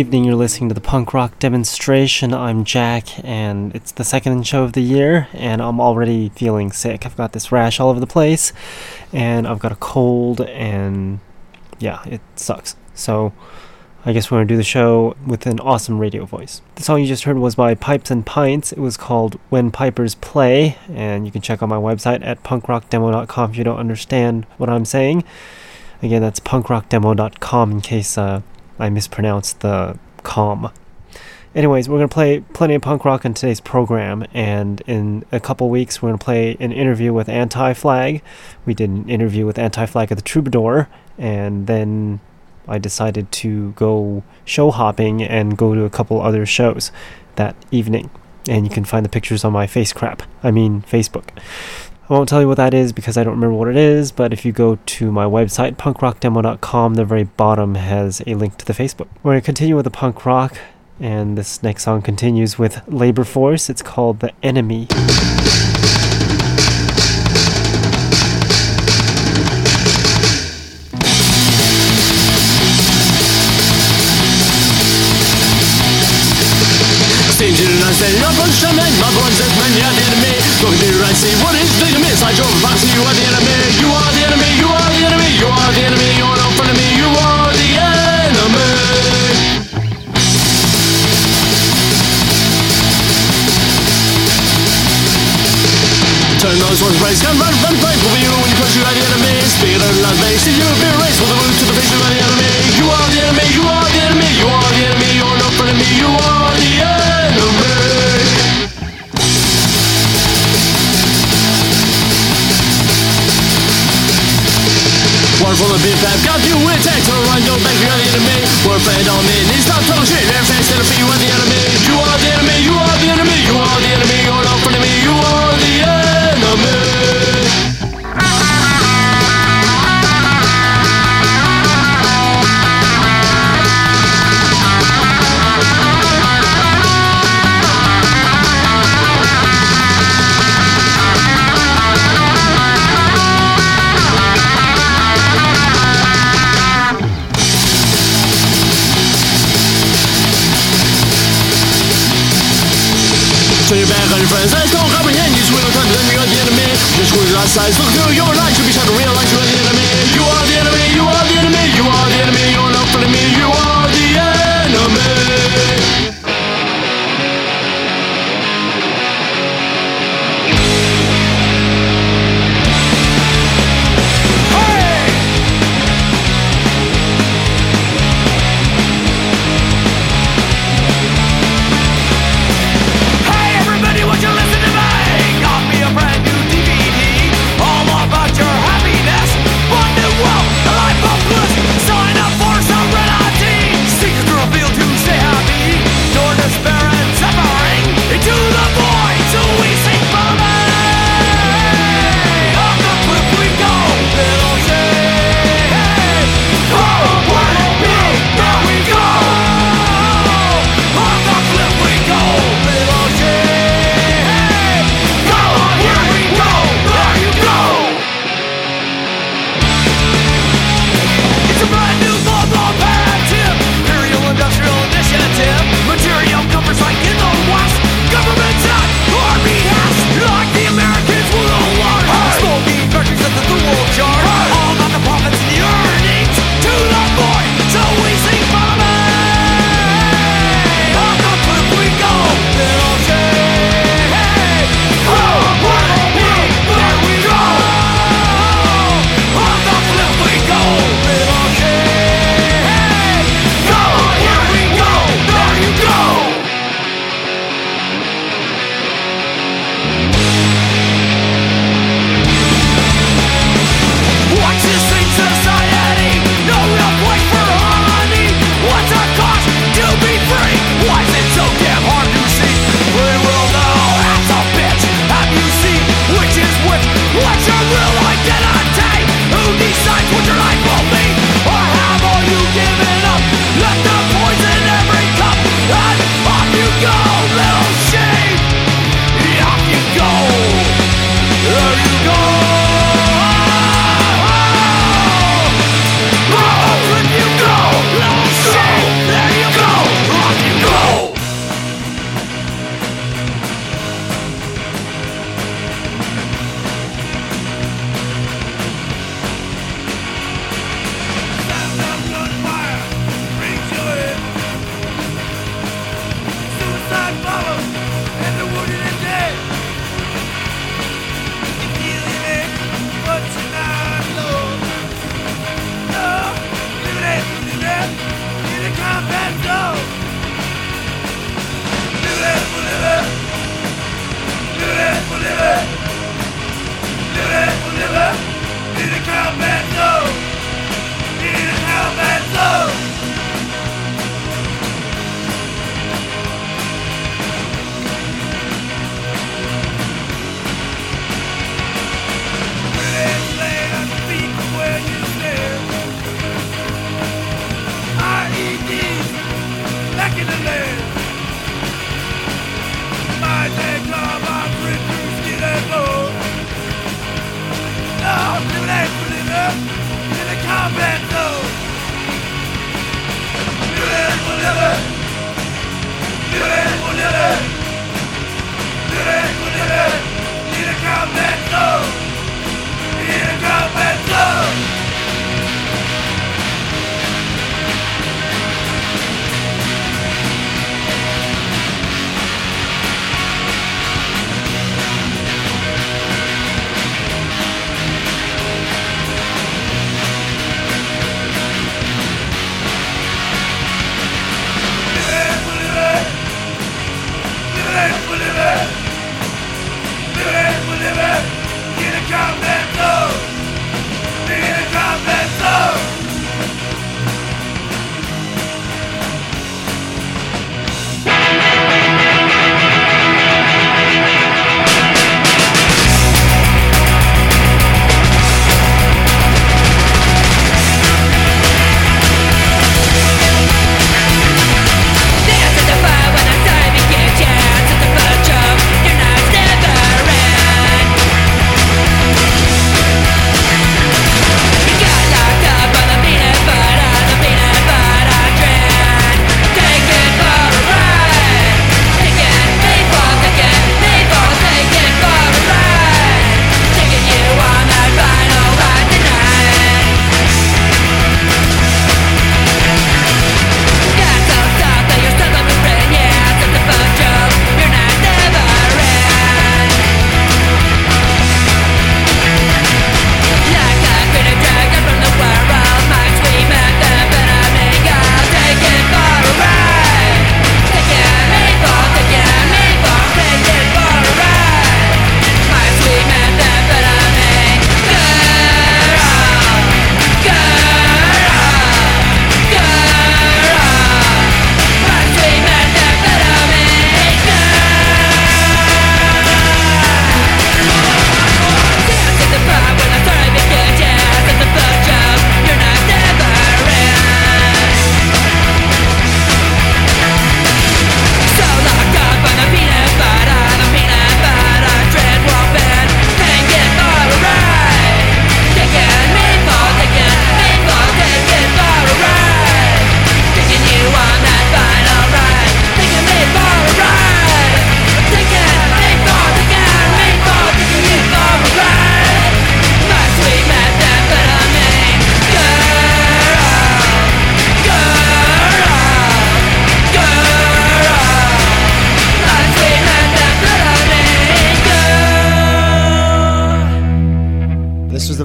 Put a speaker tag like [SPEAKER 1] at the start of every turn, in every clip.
[SPEAKER 1] evening. You're listening to the punk rock demonstration. I'm Jack, and it's the second show of the year, and I'm already feeling sick. I've got this rash all over the place, and I've got a cold, and yeah, it sucks. So, I guess we're gonna do the show with an awesome radio voice. The song you just heard was by Pipes and Pints. It was called When Pipers Play, and you can check out my website at punkrockdemo.com if you don't understand what I'm saying. Again, that's punkrockdemo.com in case uh, I mispronounced the com. Anyways, we're going to play plenty of punk rock in today's program, and in a couple weeks, we're going to play an interview with Anti Flag. We did an interview with Anti Flag at the Troubadour, and then I decided to go show hopping and go to a couple other shows that evening. And you can find the pictures on my face crap. I mean, Facebook. I won't tell you what that is because I don't remember what it is, but if you go to my website, punkrockdemo.com, the very bottom has a link to the Facebook. We're going to continue with the punk rock, and this next song continues with Labor Force. It's called The Enemy.
[SPEAKER 2] To understand your punch to make my at me right, see what is the enemy? Slide your box, you are the enemy You are the enemy, you are the enemy You are the enemy, you're not front of me You are the enemy. Turn those ones race, come run, run, fight for you when you cause you are the enemy. Speed of love, they see you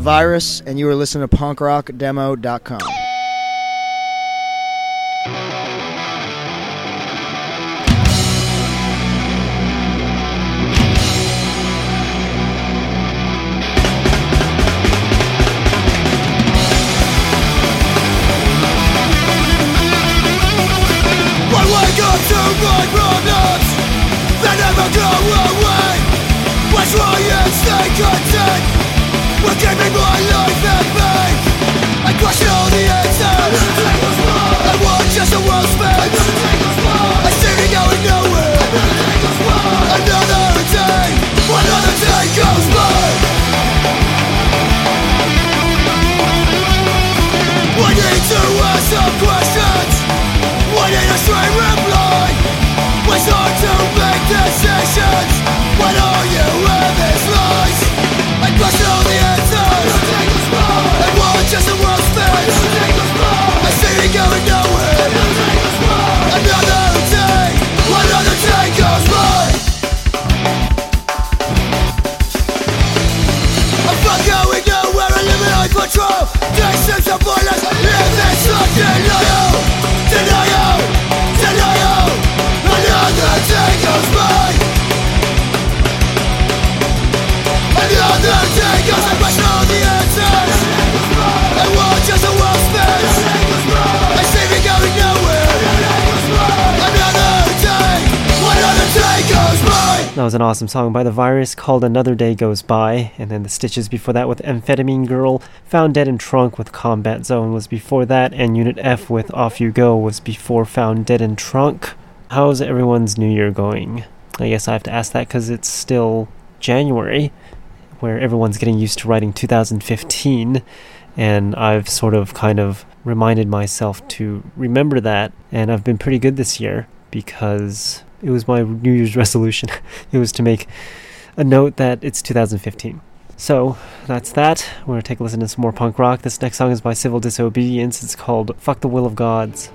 [SPEAKER 3] Virus, and you are listening to punkrockdemo.com.
[SPEAKER 1] an awesome song by The Virus called Another Day Goes By, and then the Stitches before that with Amphetamine Girl, Found Dead in Trunk with Combat Zone was before that, and Unit F with Off You Go was before Found Dead in Trunk. How's everyone's new year going? I guess I have to ask that because it's still January, where everyone's getting used to writing 2015, and I've sort of kind of reminded myself to remember that, and I've been pretty good this year because it was my New Year's resolution. it was to make a note that it's 2015. So that's that. We're gonna take a listen to some more punk rock. This next song is by Civil Disobedience. It's called Fuck the Will of Gods.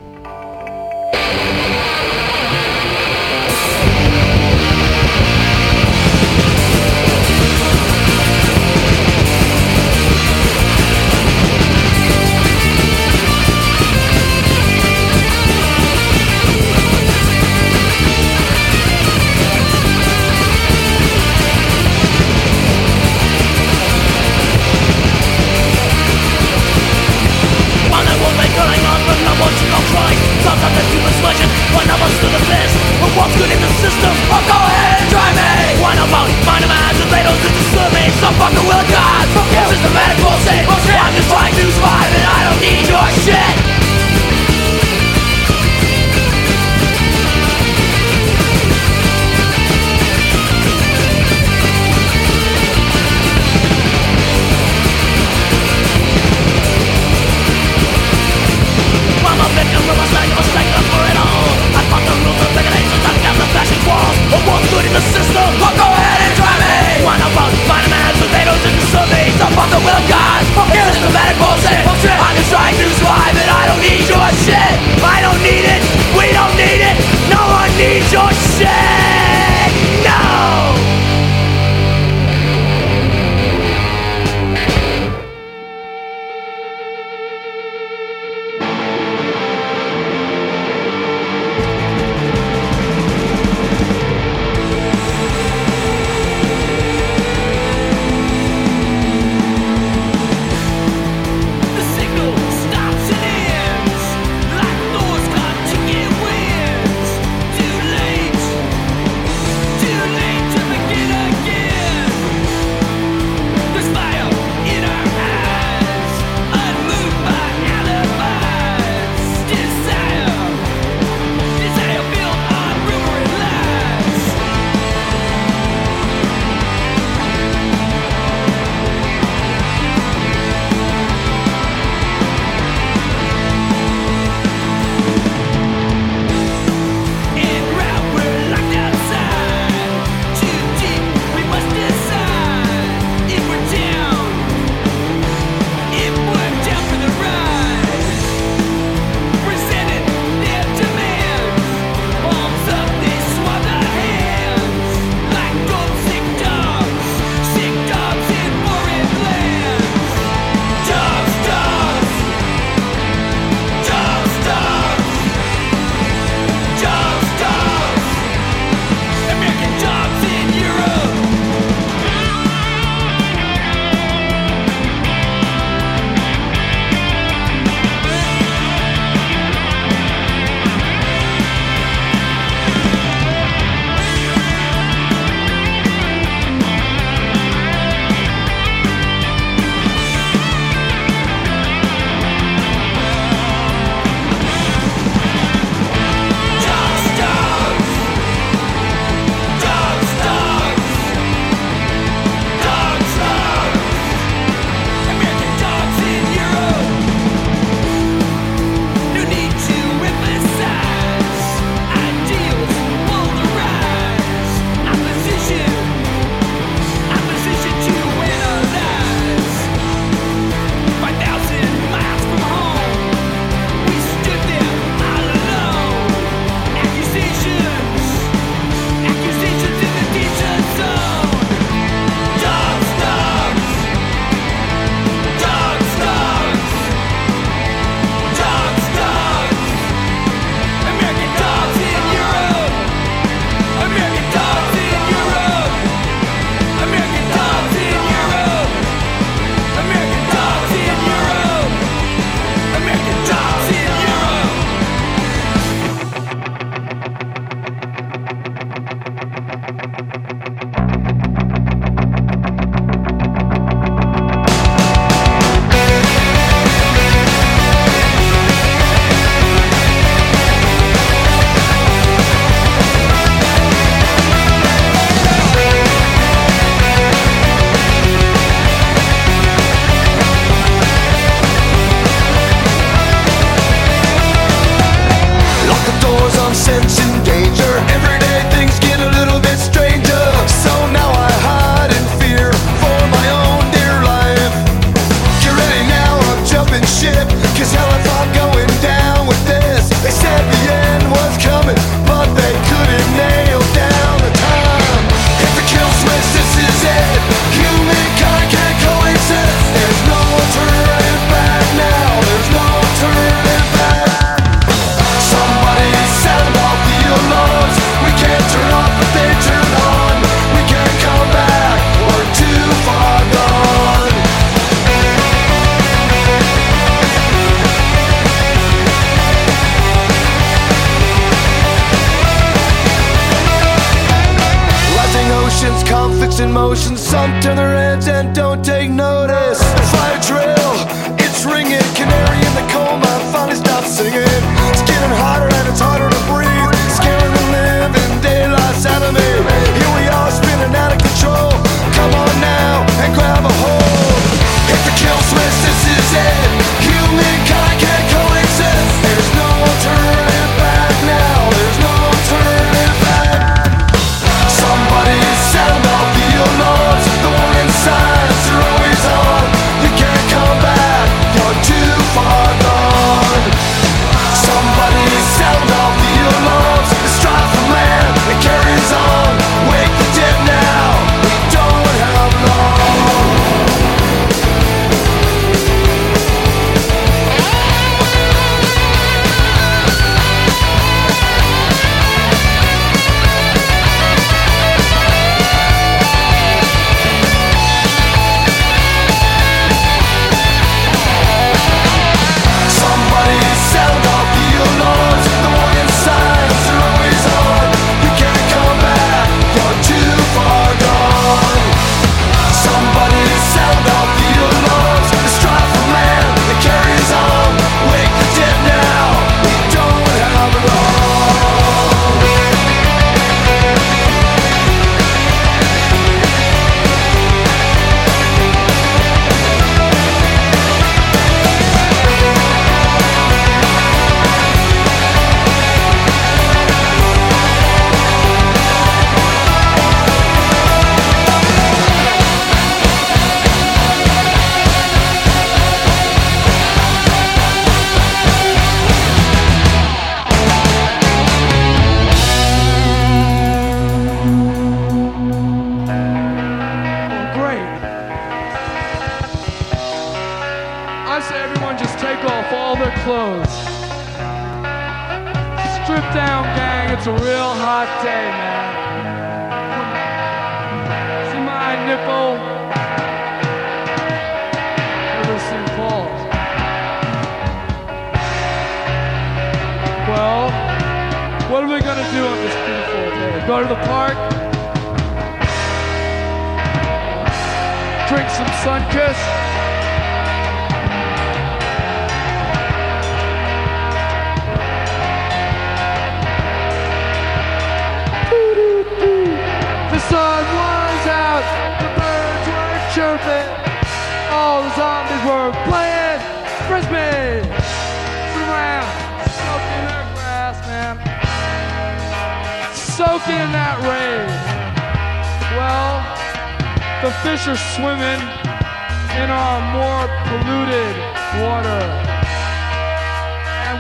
[SPEAKER 4] to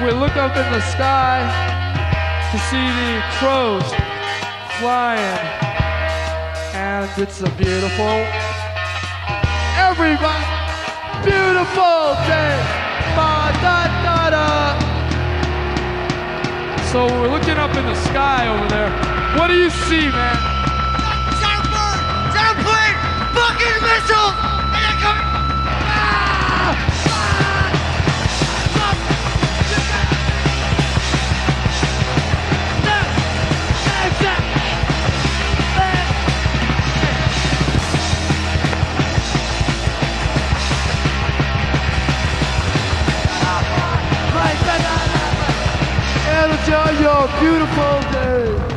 [SPEAKER 2] we
[SPEAKER 5] look up in the sky to see the crows flying. And it's a beautiful, everybody, beautiful day. Ma da da da. So we're looking up in the sky over there. What do you see, man?
[SPEAKER 4] Southward, downplane, fucking missile.
[SPEAKER 5] Enjoy your beautiful day.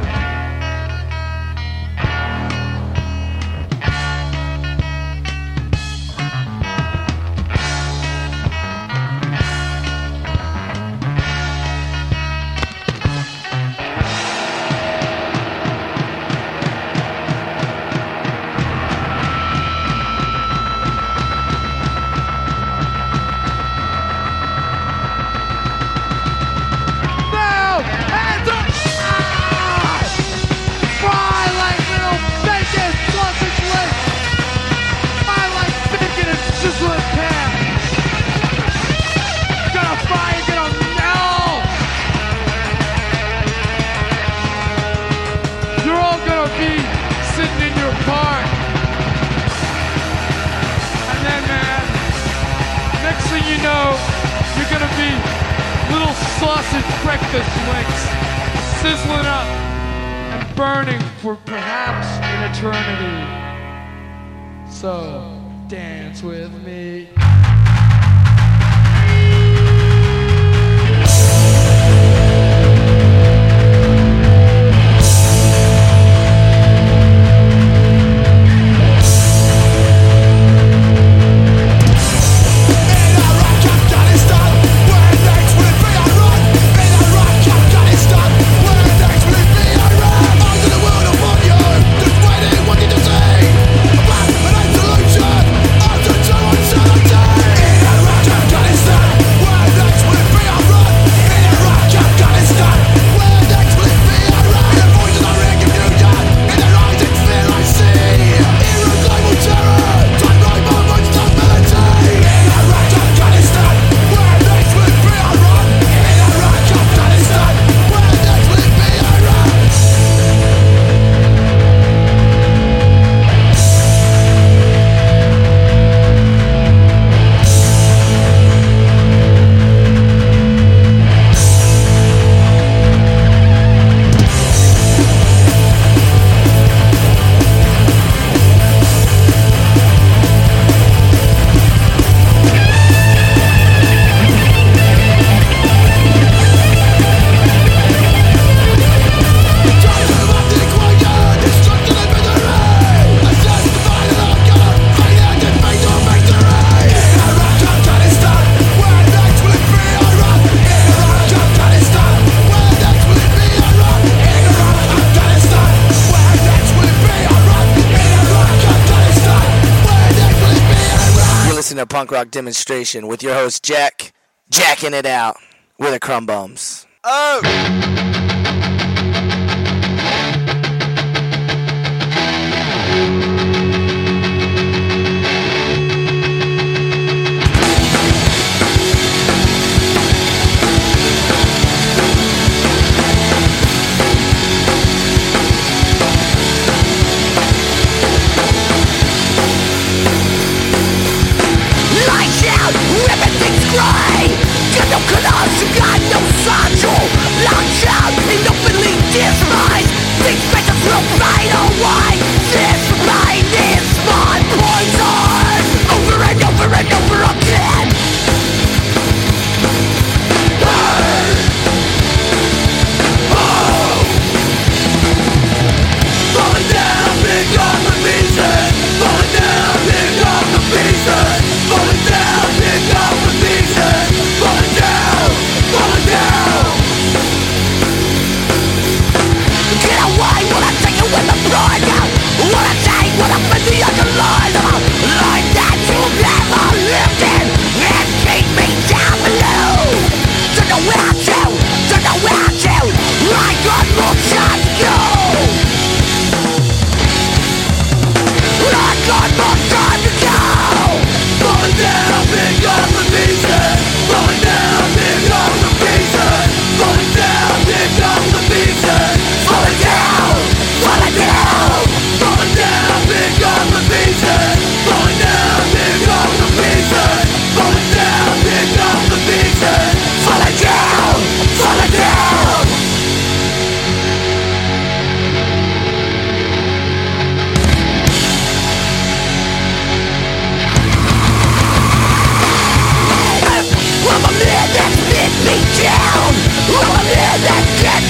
[SPEAKER 6] Rock Demonstration with your host Jack, jacking it out with the Crumb Bums. Oh!
[SPEAKER 4] You got no central Lights out, and openly despise Things better will is my Over and over and over Don't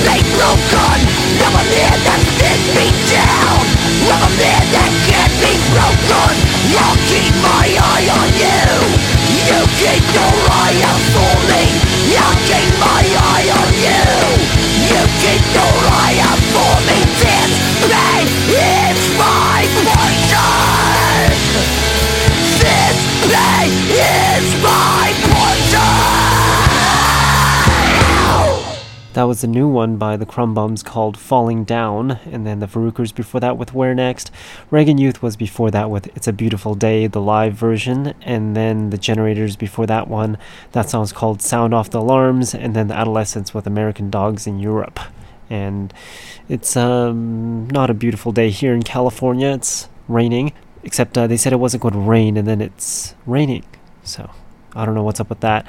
[SPEAKER 4] that can't be broken I'm a man that down. Man that can't be broken I'll keep my eye on you. You keep your eye out for me. I'll keep my eye on you. You keep your eye out for me. This pain is my poison This pain is my
[SPEAKER 1] was a new one by the Crumbums called Falling Down, and then the Varukers before that with Where Next. Reagan Youth was before that with It's a Beautiful Day, the live version, and then the Generators before that one. That song's called Sound Off the Alarms, and then the Adolescents with American Dogs in Europe. And it's um, not a beautiful day here in California, it's raining, except uh, they said it wasn't going to rain, and then it's raining. So I don't know what's up with that.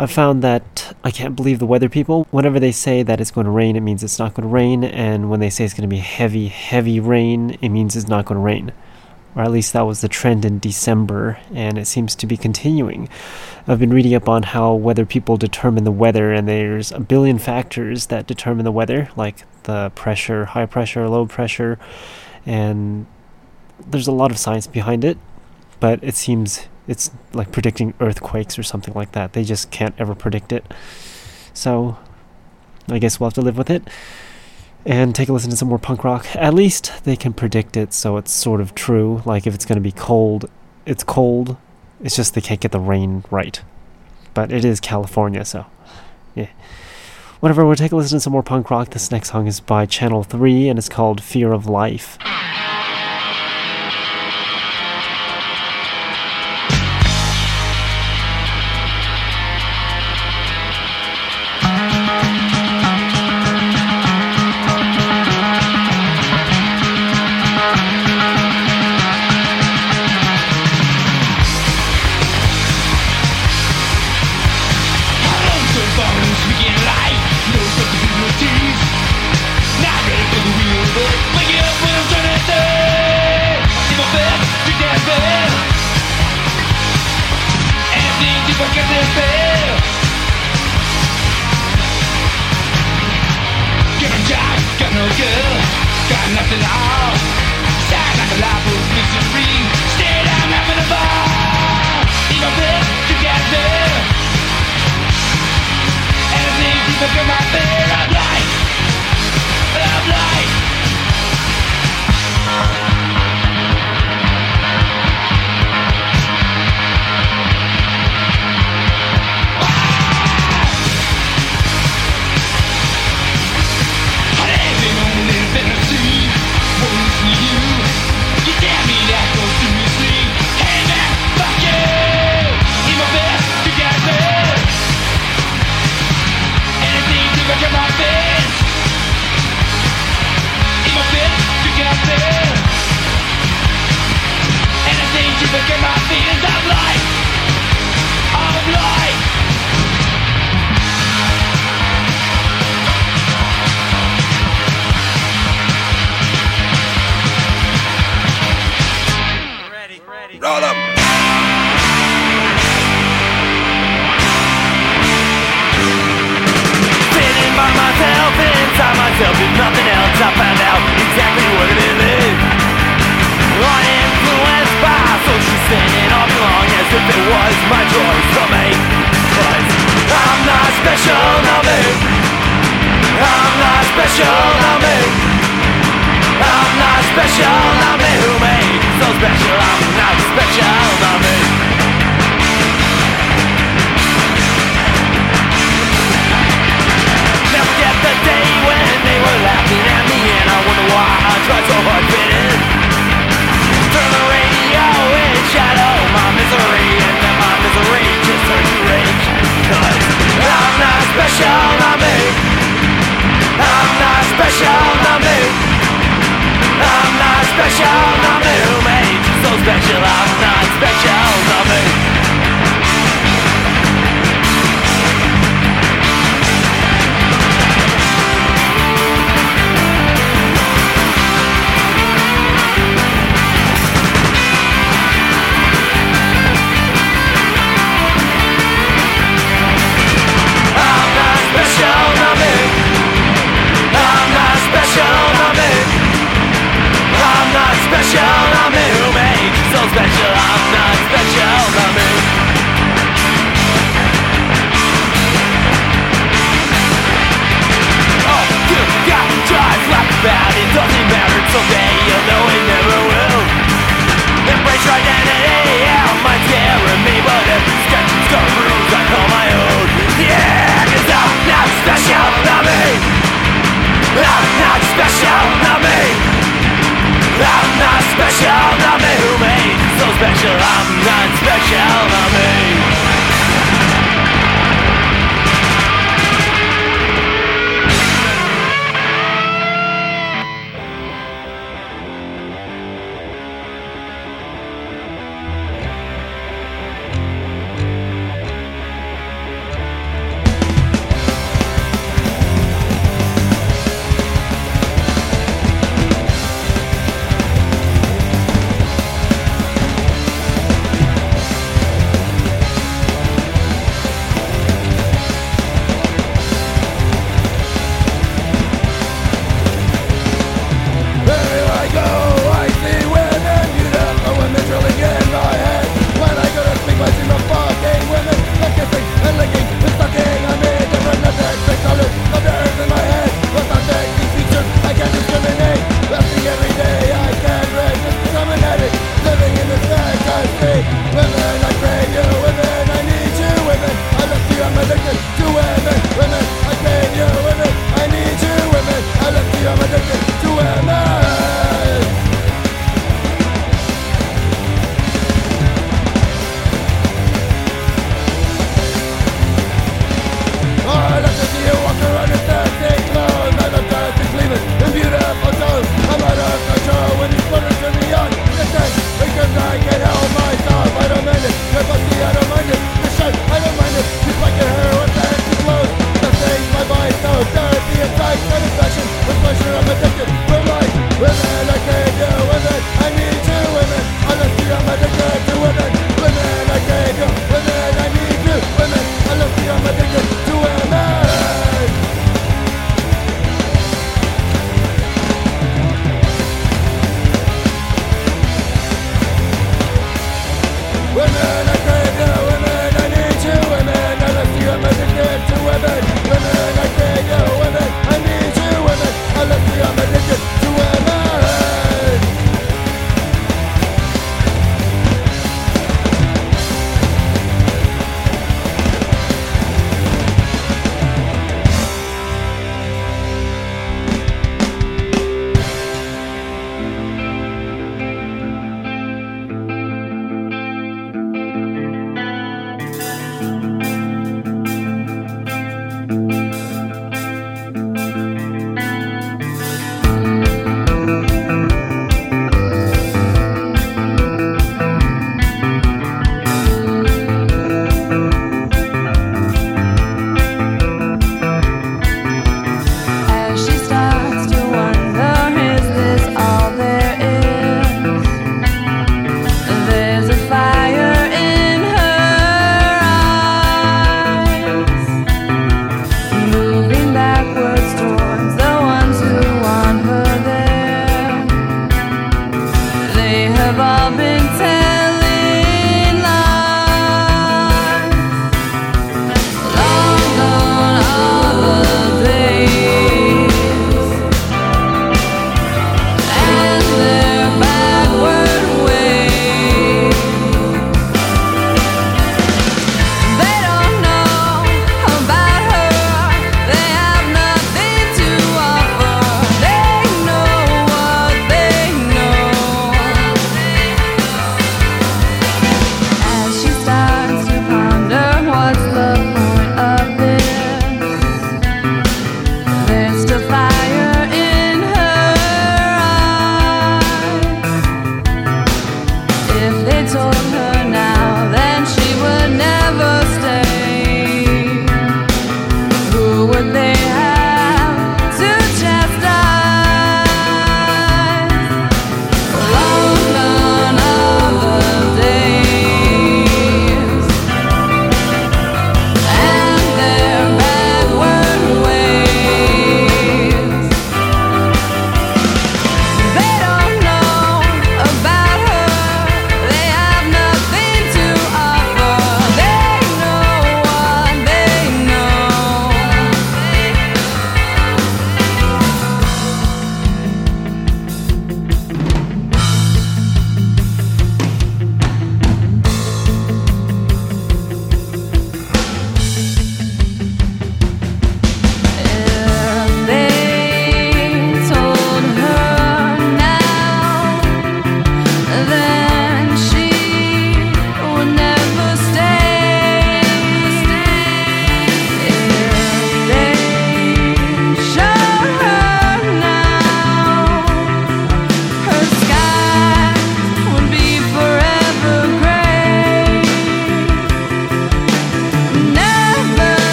[SPEAKER 4] I've found that I can't believe the weather people. Whenever they say that it's going to rain, it means it's not going to rain, and when they say it's going to be heavy, heavy rain, it means it's not going to rain. Or at least that was the trend in December, and it seems to be continuing. I've been reading up on how weather people determine the weather, and there's a billion factors that determine the weather, like the pressure, high pressure, low pressure, and there's a lot of science behind it, but it seems it's like predicting earthquakes or something like that. They just can't ever predict it. So I guess we'll have to live with it and take a listen to some more punk rock. At least they can predict it, so it's sort of true. Like if it's going to be cold, it's cold. It's just they can't get the rain right. But it is California, so yeah. Whatever, we'll take a listen to some more punk rock. This next song is by Channel 3 and it's called Fear of Life.
[SPEAKER 2] I'm not special, I'm Who made So special, I'm not
[SPEAKER 1] special, I'm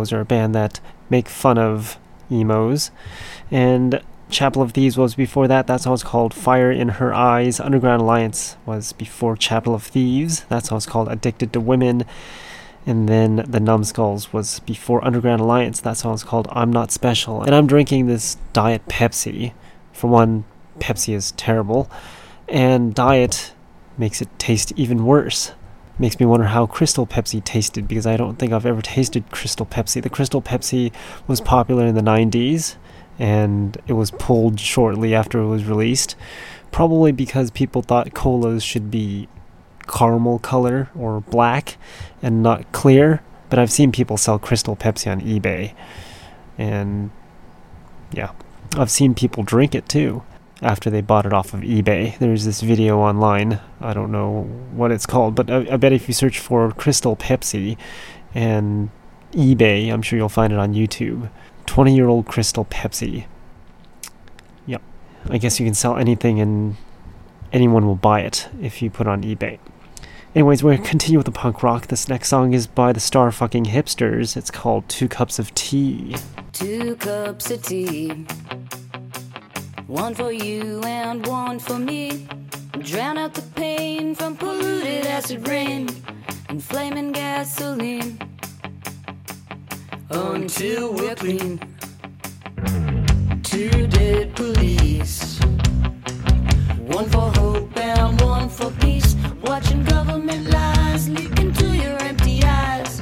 [SPEAKER 1] emos are a band that make fun of emos. And Chapel of Thieves was before that. That song was called Fire in Her Eyes. Underground Alliance was before Chapel of Thieves. That song was called Addicted to Women. And then The Numbskulls was before Underground Alliance. That song was called I'm Not Special. And I'm drinking this Diet Pepsi. For one, Pepsi is terrible. And Diet makes it taste even worse makes me wonder how Crystal Pepsi tasted because I don't think I've ever tasted Crystal Pepsi. The Crystal Pepsi was popular in the 90s and it was pulled shortly after it was released, probably because people thought colas should be caramel color or black and not clear. But I've seen people sell Crystal Pepsi on eBay and yeah, I've seen people drink it too after they bought it off of eBay. There's this video online. I don't know what it's called, but I, I, bet if you search for Crystal Pepsi and eBay, I'm sure you'll find it on YouTube. 20 year old Crystal Pepsi. Yep. I guess you can sell anything and anyone will buy it if you put on eBay. Anyways, we're continue with the punk rock. This next song is by the Star Fucking Hipsters. It's called Two Cups of Tea.
[SPEAKER 7] Two cups of tea. One for you and one for me. Drown out the pain from polluted acid rain and flaming gasoline. Until we're clean. Two dead police. One for hope and one for peace. Watching government lies leak into your empty eyes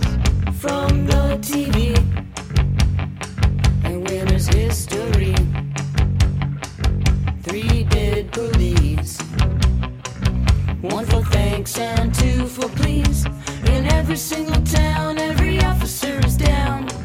[SPEAKER 7] from the TV. And when there's history three dead police. One for thanks and two for please. In every single town, every officer is down.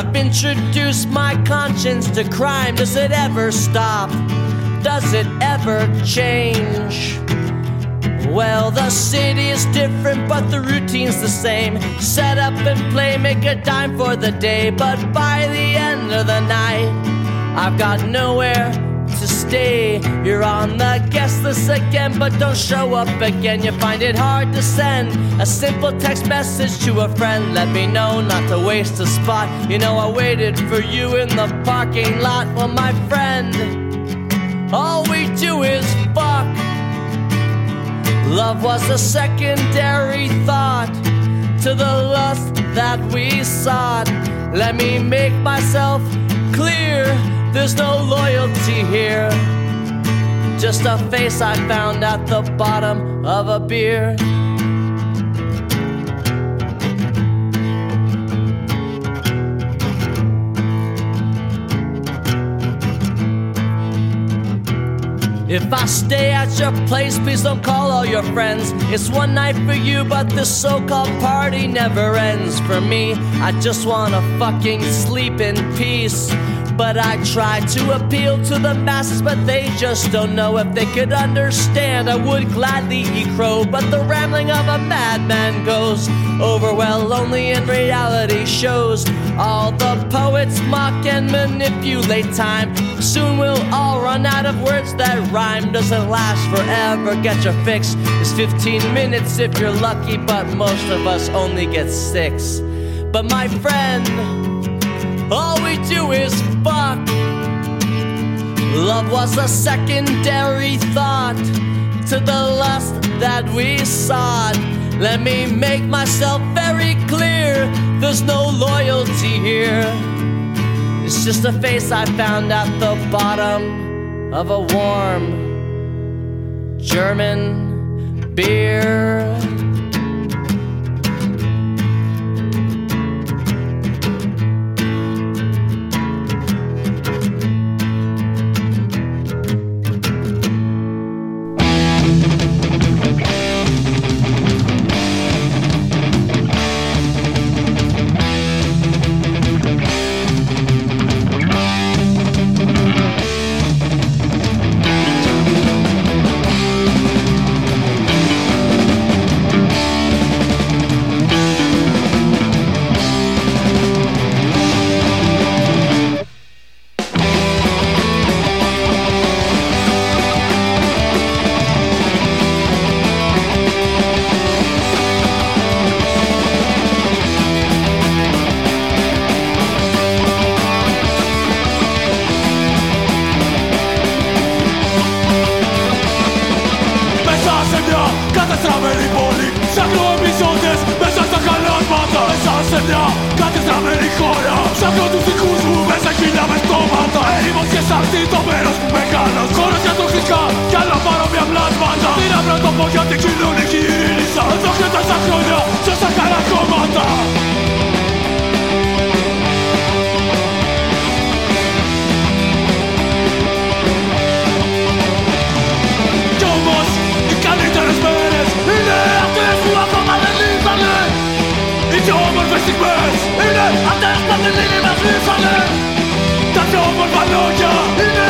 [SPEAKER 4] I've
[SPEAKER 8] introduced my conscience to crime. Does it ever stop? Does it ever change? Well, the city is different, but the routine's the same. Set up and play, make a dime for the day. But by the end of the night, I've got nowhere you're on the guest list again, but don't show up again. You find it hard to send a simple text message to a friend. Let me know not to waste a spot. You know, I waited for you in the parking lot. Well, my friend, all we do is fuck. Love was a secondary thought to the lust that we sought. Let me make myself clear. There's no loyalty here. Just a face I found at the bottom of a beer. If I stay at your place, please don't call all your friends. It's one night for you, but this so called party never ends. For me, I just wanna fucking sleep in peace. But I try to appeal to the masses, but they just don't know if they could understand. I would gladly eat crow, but the rambling of a madman goes over well only in reality shows. All the poets mock and manipulate time. Soon we'll all run out of words that rhyme. Doesn't last forever. Get your fix. It's 15 minutes if you're lucky, but most of us only get six. But my friend, all we do is fuck. Love was a secondary thought to the lust that we sought. Let me make myself very clear there's no loyalty here. It's just a face I found at the bottom of a warm German beer.
[SPEAKER 2] Καταστραμμένη χώρα Ψάχνω τους δικούς μου μέσα χίλια μες στόματα. Έρημος και σαρτί το μέρος που μεγάλος Χώρος για τοξικά κι άλλα παρόμοια πλάσματα. Τι να το πω για την κοινωνική ειρήνησα Εδώ και τόσα χρόνια σώσα καλά κόμματα jag har mot försiktighet Inne, att det är snabbt i livet, vi faller Där jag har mot vad jag gör Inne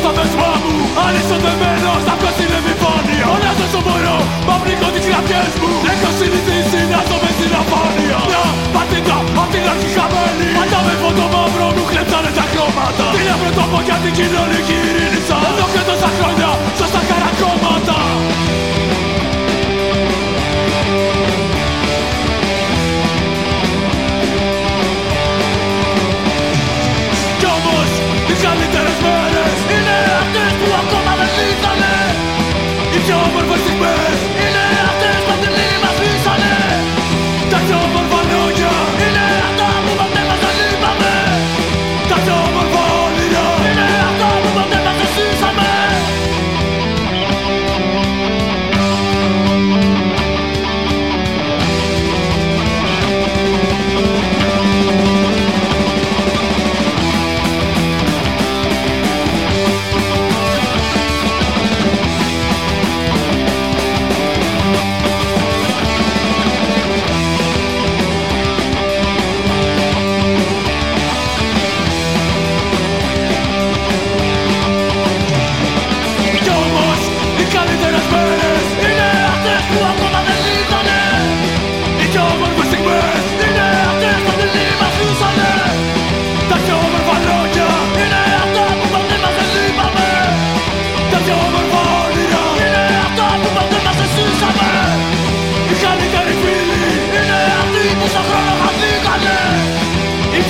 [SPEAKER 2] στο δεσμά μου. Αλυσοδεμένος να βγω στην επιφάνεια Ονάζω όσο μπορώ, μα πνίγω τις γραφιές μου. Έχω συνηθίσει να ζω μες στην αφάνεια Μια πατήτα απ' την αρχή χαμένη. Πάντα με φωτό μαύρο μου κλέψανε τα χρώματα. Τι να πρωτοπώ για την κοινωνική ειρήνησα Εδώ και τόσα χρόνια σωστά χαρακόμματα Jesus!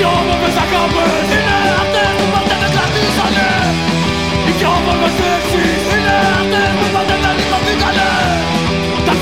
[SPEAKER 2] πιο όμορφες αγάπες Είναι αυτές που πάντα με κρατήσανε. Είναι που Τα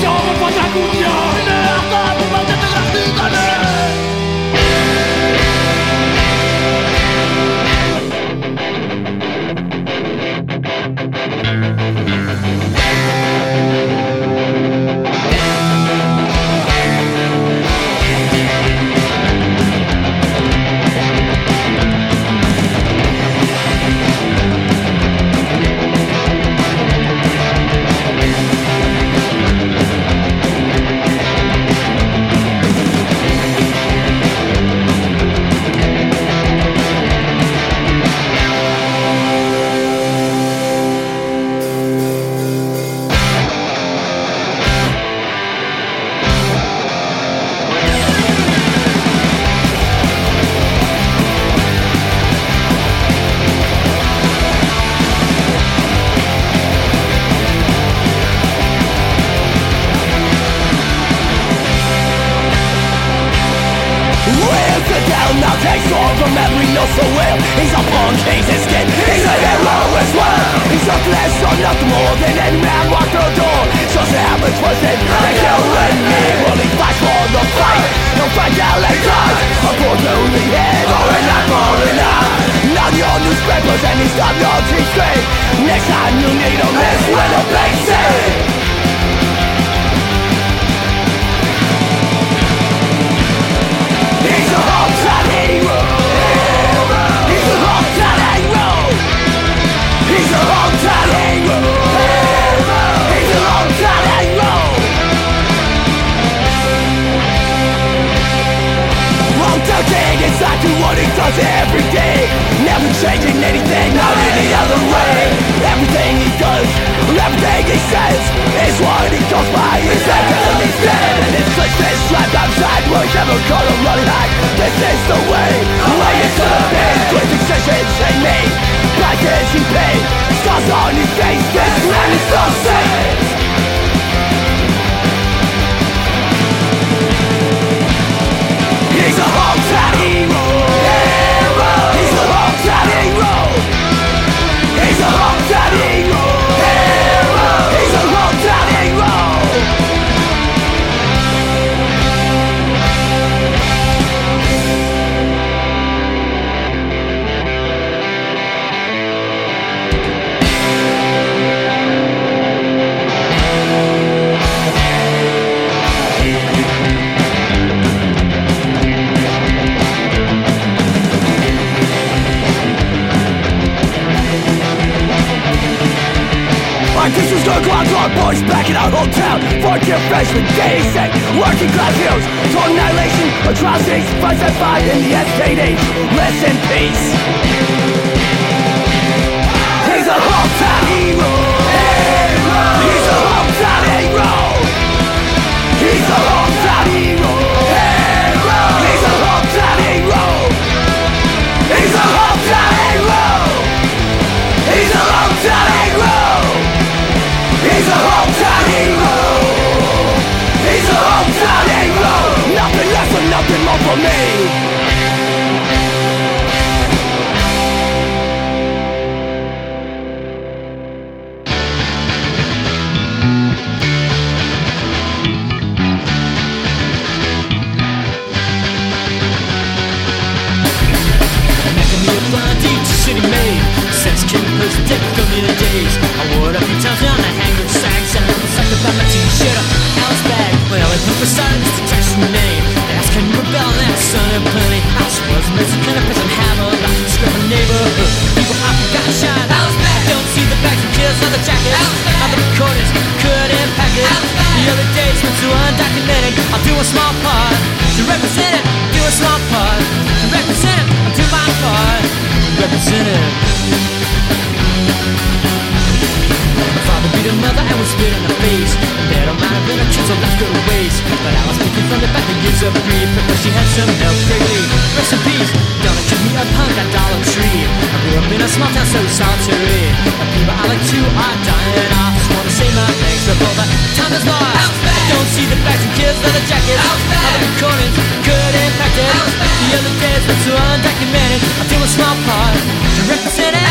[SPEAKER 4] a
[SPEAKER 9] small town so solitary The people I like to are dying I just wanna say my thanks before the time is lost Outback. Don't see the facts and kids leather jackets. Outback. All the recordings good impacted Outback. The other days were so undocumented. I feel a small part to represent it.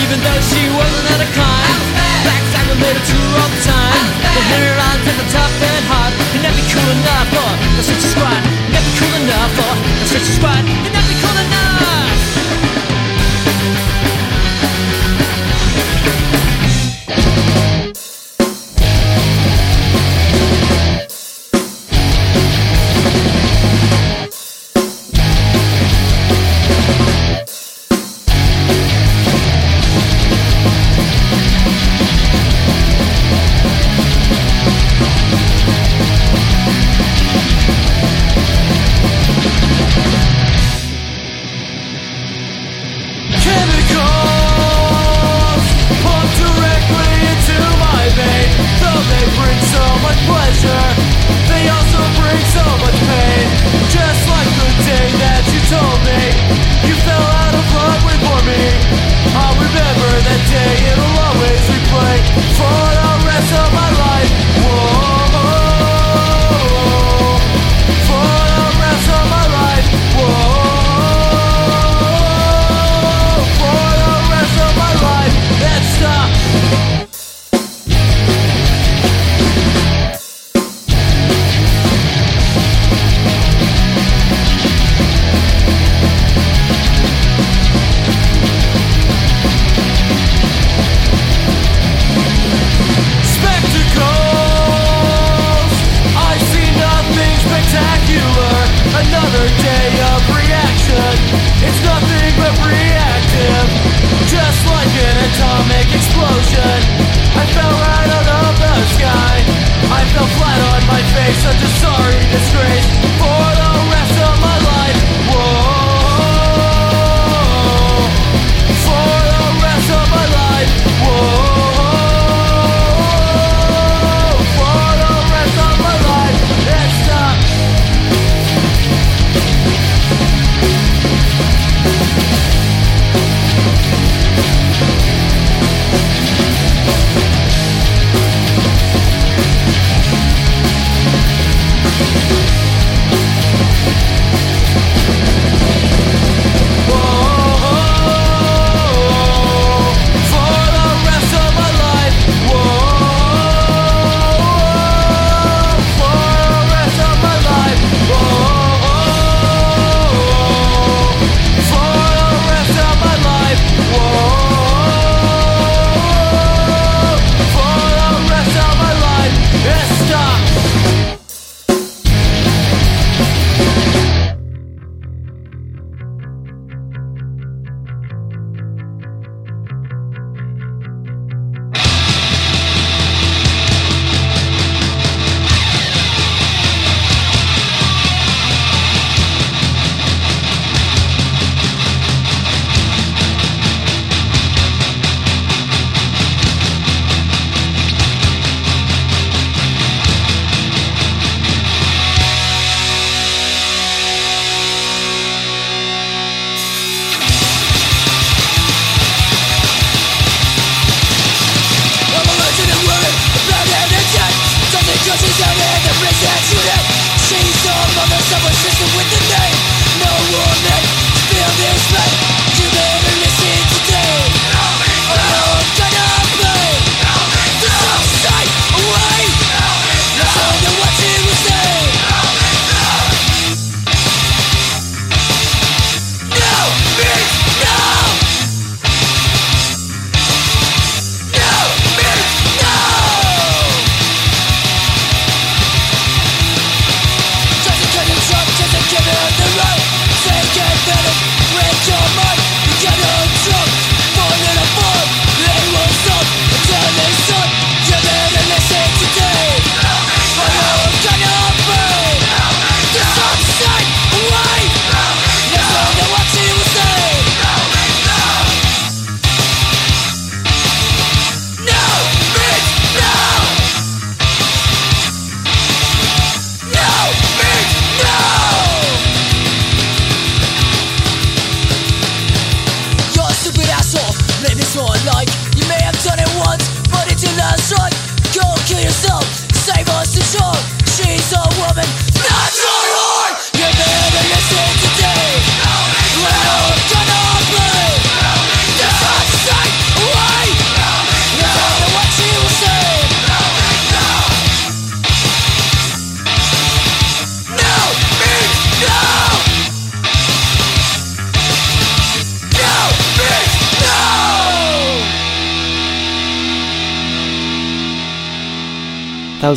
[SPEAKER 9] Even though she wasn't at a con. Facts Simon made a tour all the time. The hitter on at the top and hard You'd never be cool enough for the such a squad You'd never be cool enough for the such a squad You'd never be cool enough.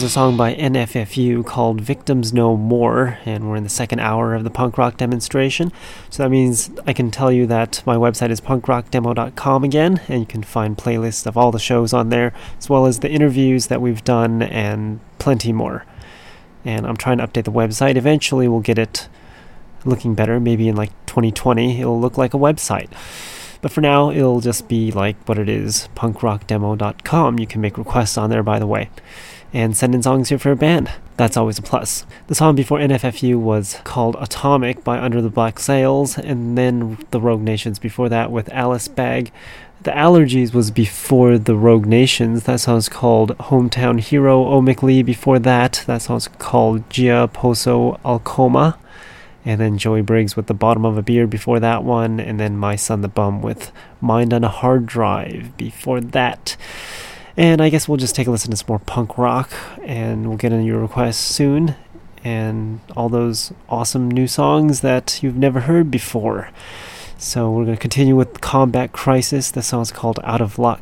[SPEAKER 1] Song by NFFU called Victims No More, and we're in the second hour of the punk rock demonstration. So that means I can tell you that my website is punkrockdemo.com again, and you can find playlists of all the shows on there, as well as the interviews that we've done and plenty more. And I'm trying to update the website. Eventually, we'll get it looking better. Maybe in like 2020, it'll look like a website. But for now, it'll just be like what it is punkrockdemo.com. You can make requests on there, by the way and send in songs here for a band. That's always a plus. The song before NFFU was called Atomic by Under the Black Sails, and then the Rogue Nations before that with Alice Bag. The Allergies was before the Rogue Nations. That song's called Hometown Hero. Omic Lee before that. That song's called Gia Poso Alcoma. And then Joey Briggs with The Bottom of a Beer before that one. And then My Son the Bum with Mind on a Hard Drive before that. And I guess we'll just take a listen to some more punk rock, and we'll get into your requests soon, and all those awesome new songs that you've never heard before. So we're going to continue with Combat Crisis. The song's called Out of Luck.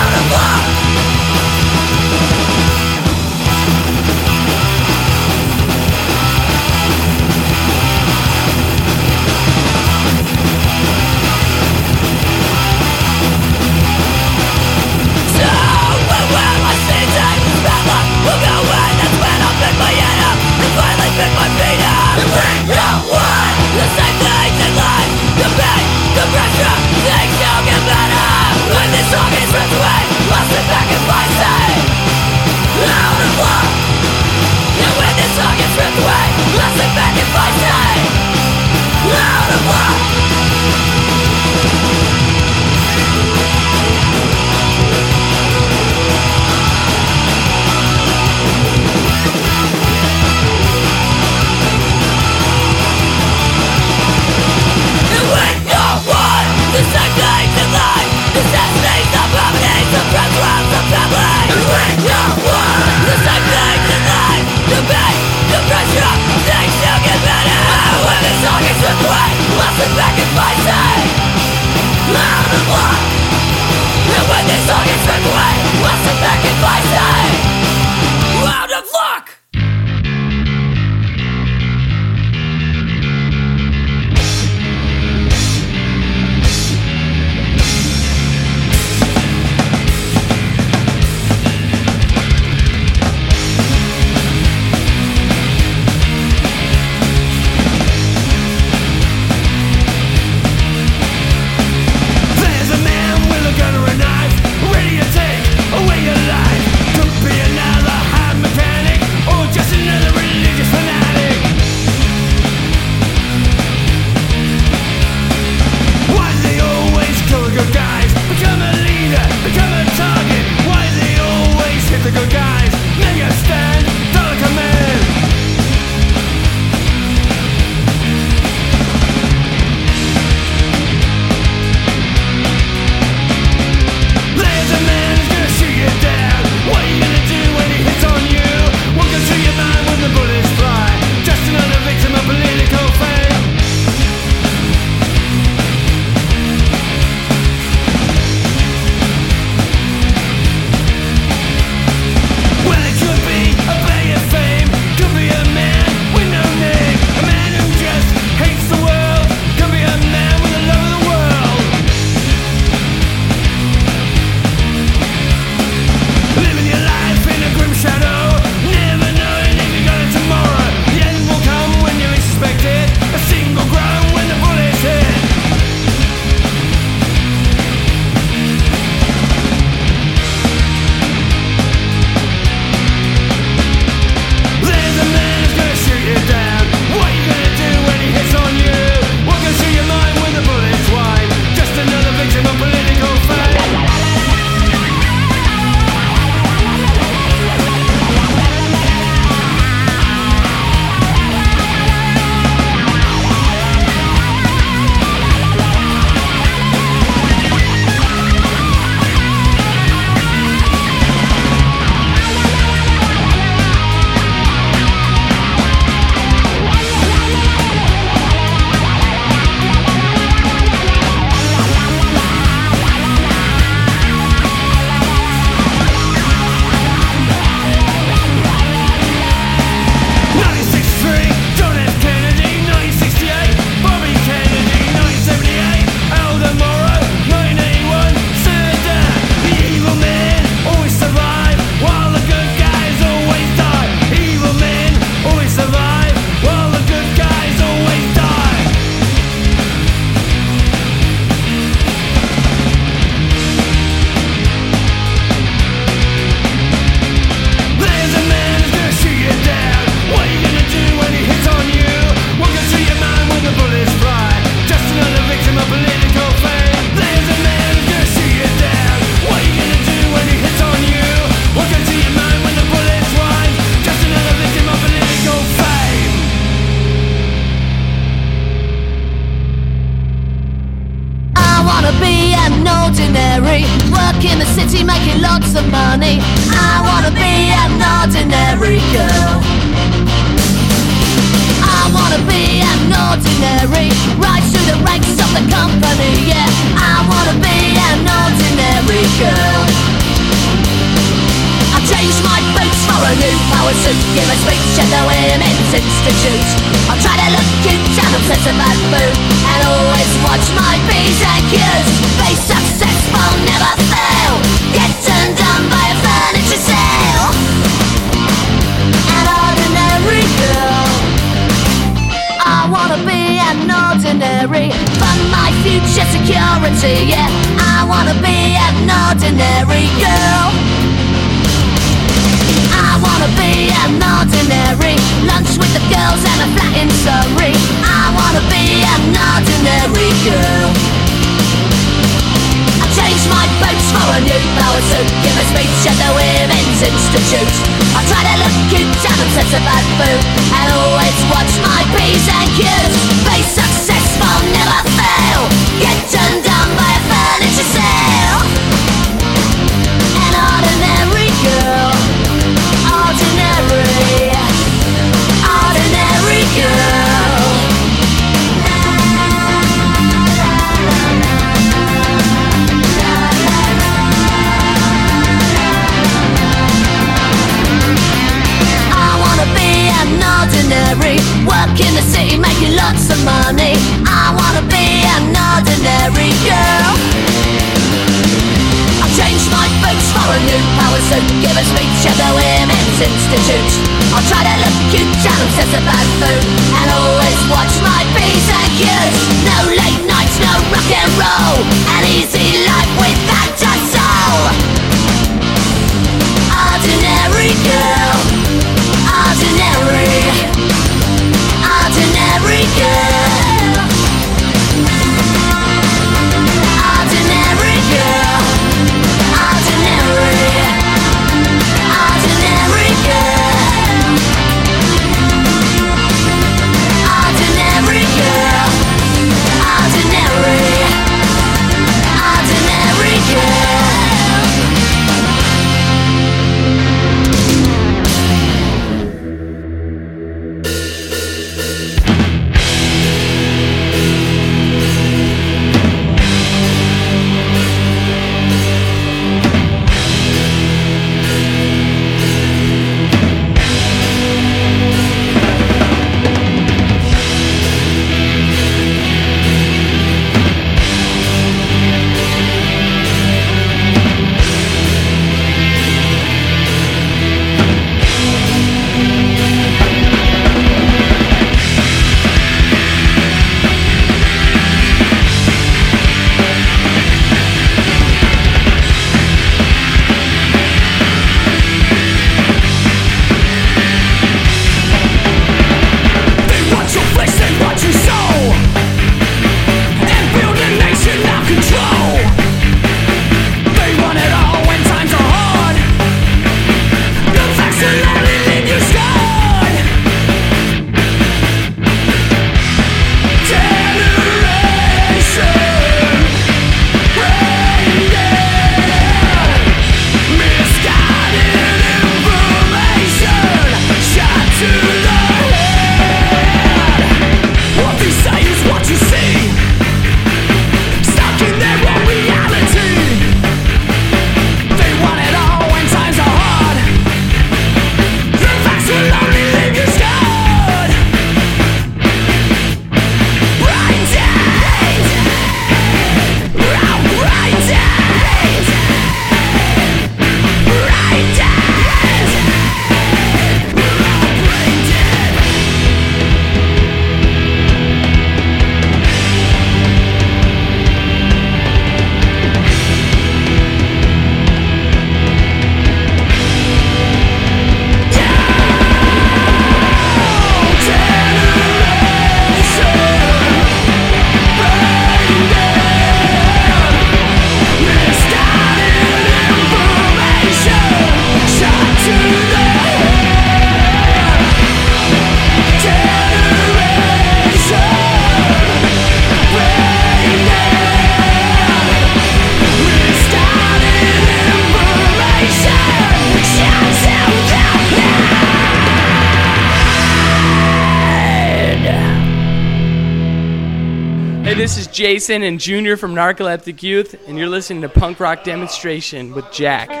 [SPEAKER 10] Jason and Junior from Narcoleptic Youth, and you're listening to Punk Rock Demonstration with Jack.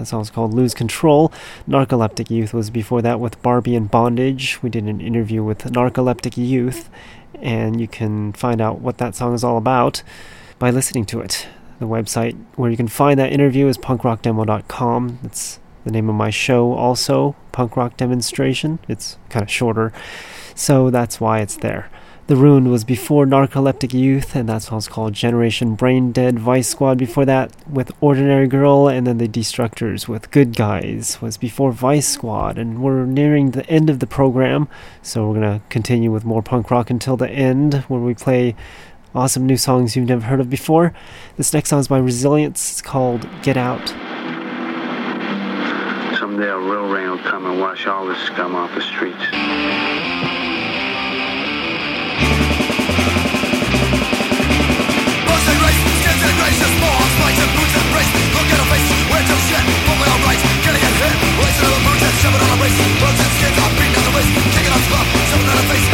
[SPEAKER 11] That
[SPEAKER 1] song's called Lose Control. Narcoleptic Youth was before that with Barbie and Bondage. We did an interview with Narcoleptic Youth, and you can find out what that song is all about by listening to it. The website where you can find that interview is punkrockdemo.com. That's the name of my show, also, Punk Rock Demonstration. It's kind of shorter, so that's why it's there. The Rune was before Narcoleptic Youth, and that song's called Generation Brain Dead. Vice Squad before that with Ordinary Girl, and then The Destructors with Good Guys was before Vice Squad. And we're nearing the end of the program, so we're gonna continue with more punk rock until the end, where we play awesome new songs you've never heard of before. This next song is by Resilience. It's called Get Out.
[SPEAKER 12] Someday a real rain will come and wash all this scum off the streets.
[SPEAKER 13] On a face.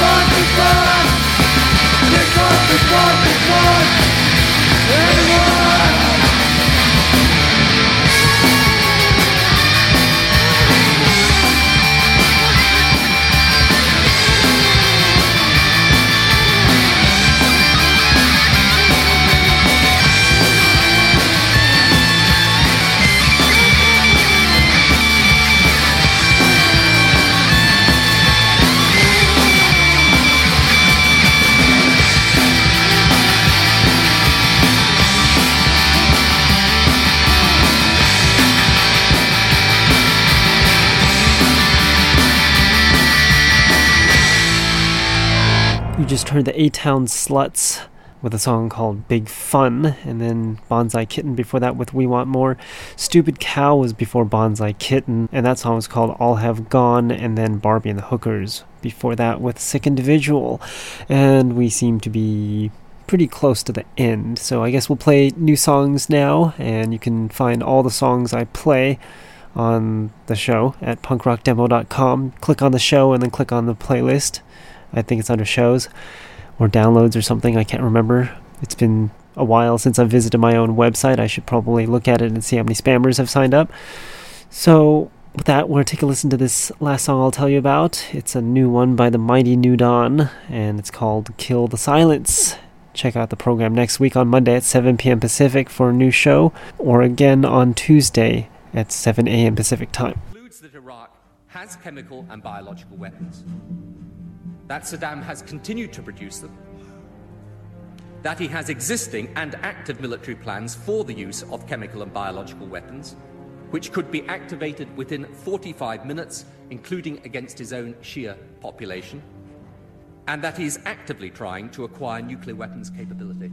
[SPEAKER 13] Because, because,
[SPEAKER 1] because heard the A Town Sluts with a song called Big Fun, and then Bonsai Kitten before that with We Want More. Stupid Cow was before Bonsai Kitten, and that song was called All Have Gone, and then Barbie and the Hookers before that with Sick Individual. And we seem to be pretty close to the end, so I guess we'll play new songs now, and you can find all the songs I play on the show at punkrockdemo.com. Click on the show and then click on the playlist. I think it's under shows or downloads or something. I can't remember. It's been a while since I've visited my own website. I should probably look at it and see how many spammers have signed up. So, with that, we're going to take a listen to this last song I'll tell you about. It's a new one by the Mighty New Dawn, and it's called Kill the Silence. Check out the program next week on Monday at 7 p.m. Pacific for a new show, or again on Tuesday at 7 a.m. Pacific time.
[SPEAKER 10] that Iraq has chemical and biological weapons, that Saddam has continued to produce them, that he has existing and active military plans for the use of chemical and biological weapons, which could be activated within 45 minutes, including against his own Shia population, and that he is actively trying to acquire nuclear weapons capability.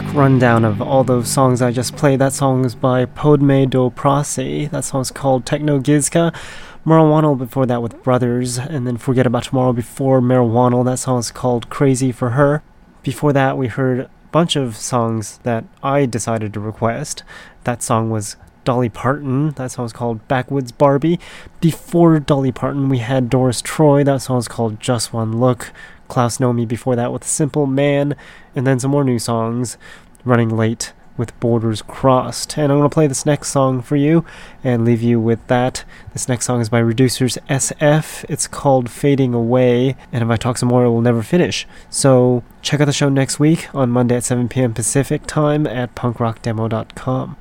[SPEAKER 1] Quick rundown of all those songs I just played. That song is by Podme do Prace. That song's called Techno Gizka. Marijuana before that with Brothers, and then Forget About Tomorrow before Marijuana. That song's called Crazy for Her. Before that, we heard a bunch of songs that I decided to request. That song was Dolly Parton. That song's called Backwoods Barbie. Before Dolly Parton, we had Doris Troy. That song's called Just One Look. Klaus Nomi before that with Simple Man. And then some more new songs. Running Late with Borders Crossed. And I'm going to play this next song for you and leave you with that. This next song is by Reducers SF. It's called Fading Away. And if I talk some more, it will never finish. So check out the show next week on Monday at 7 p.m. Pacific time at punkrockdemo.com.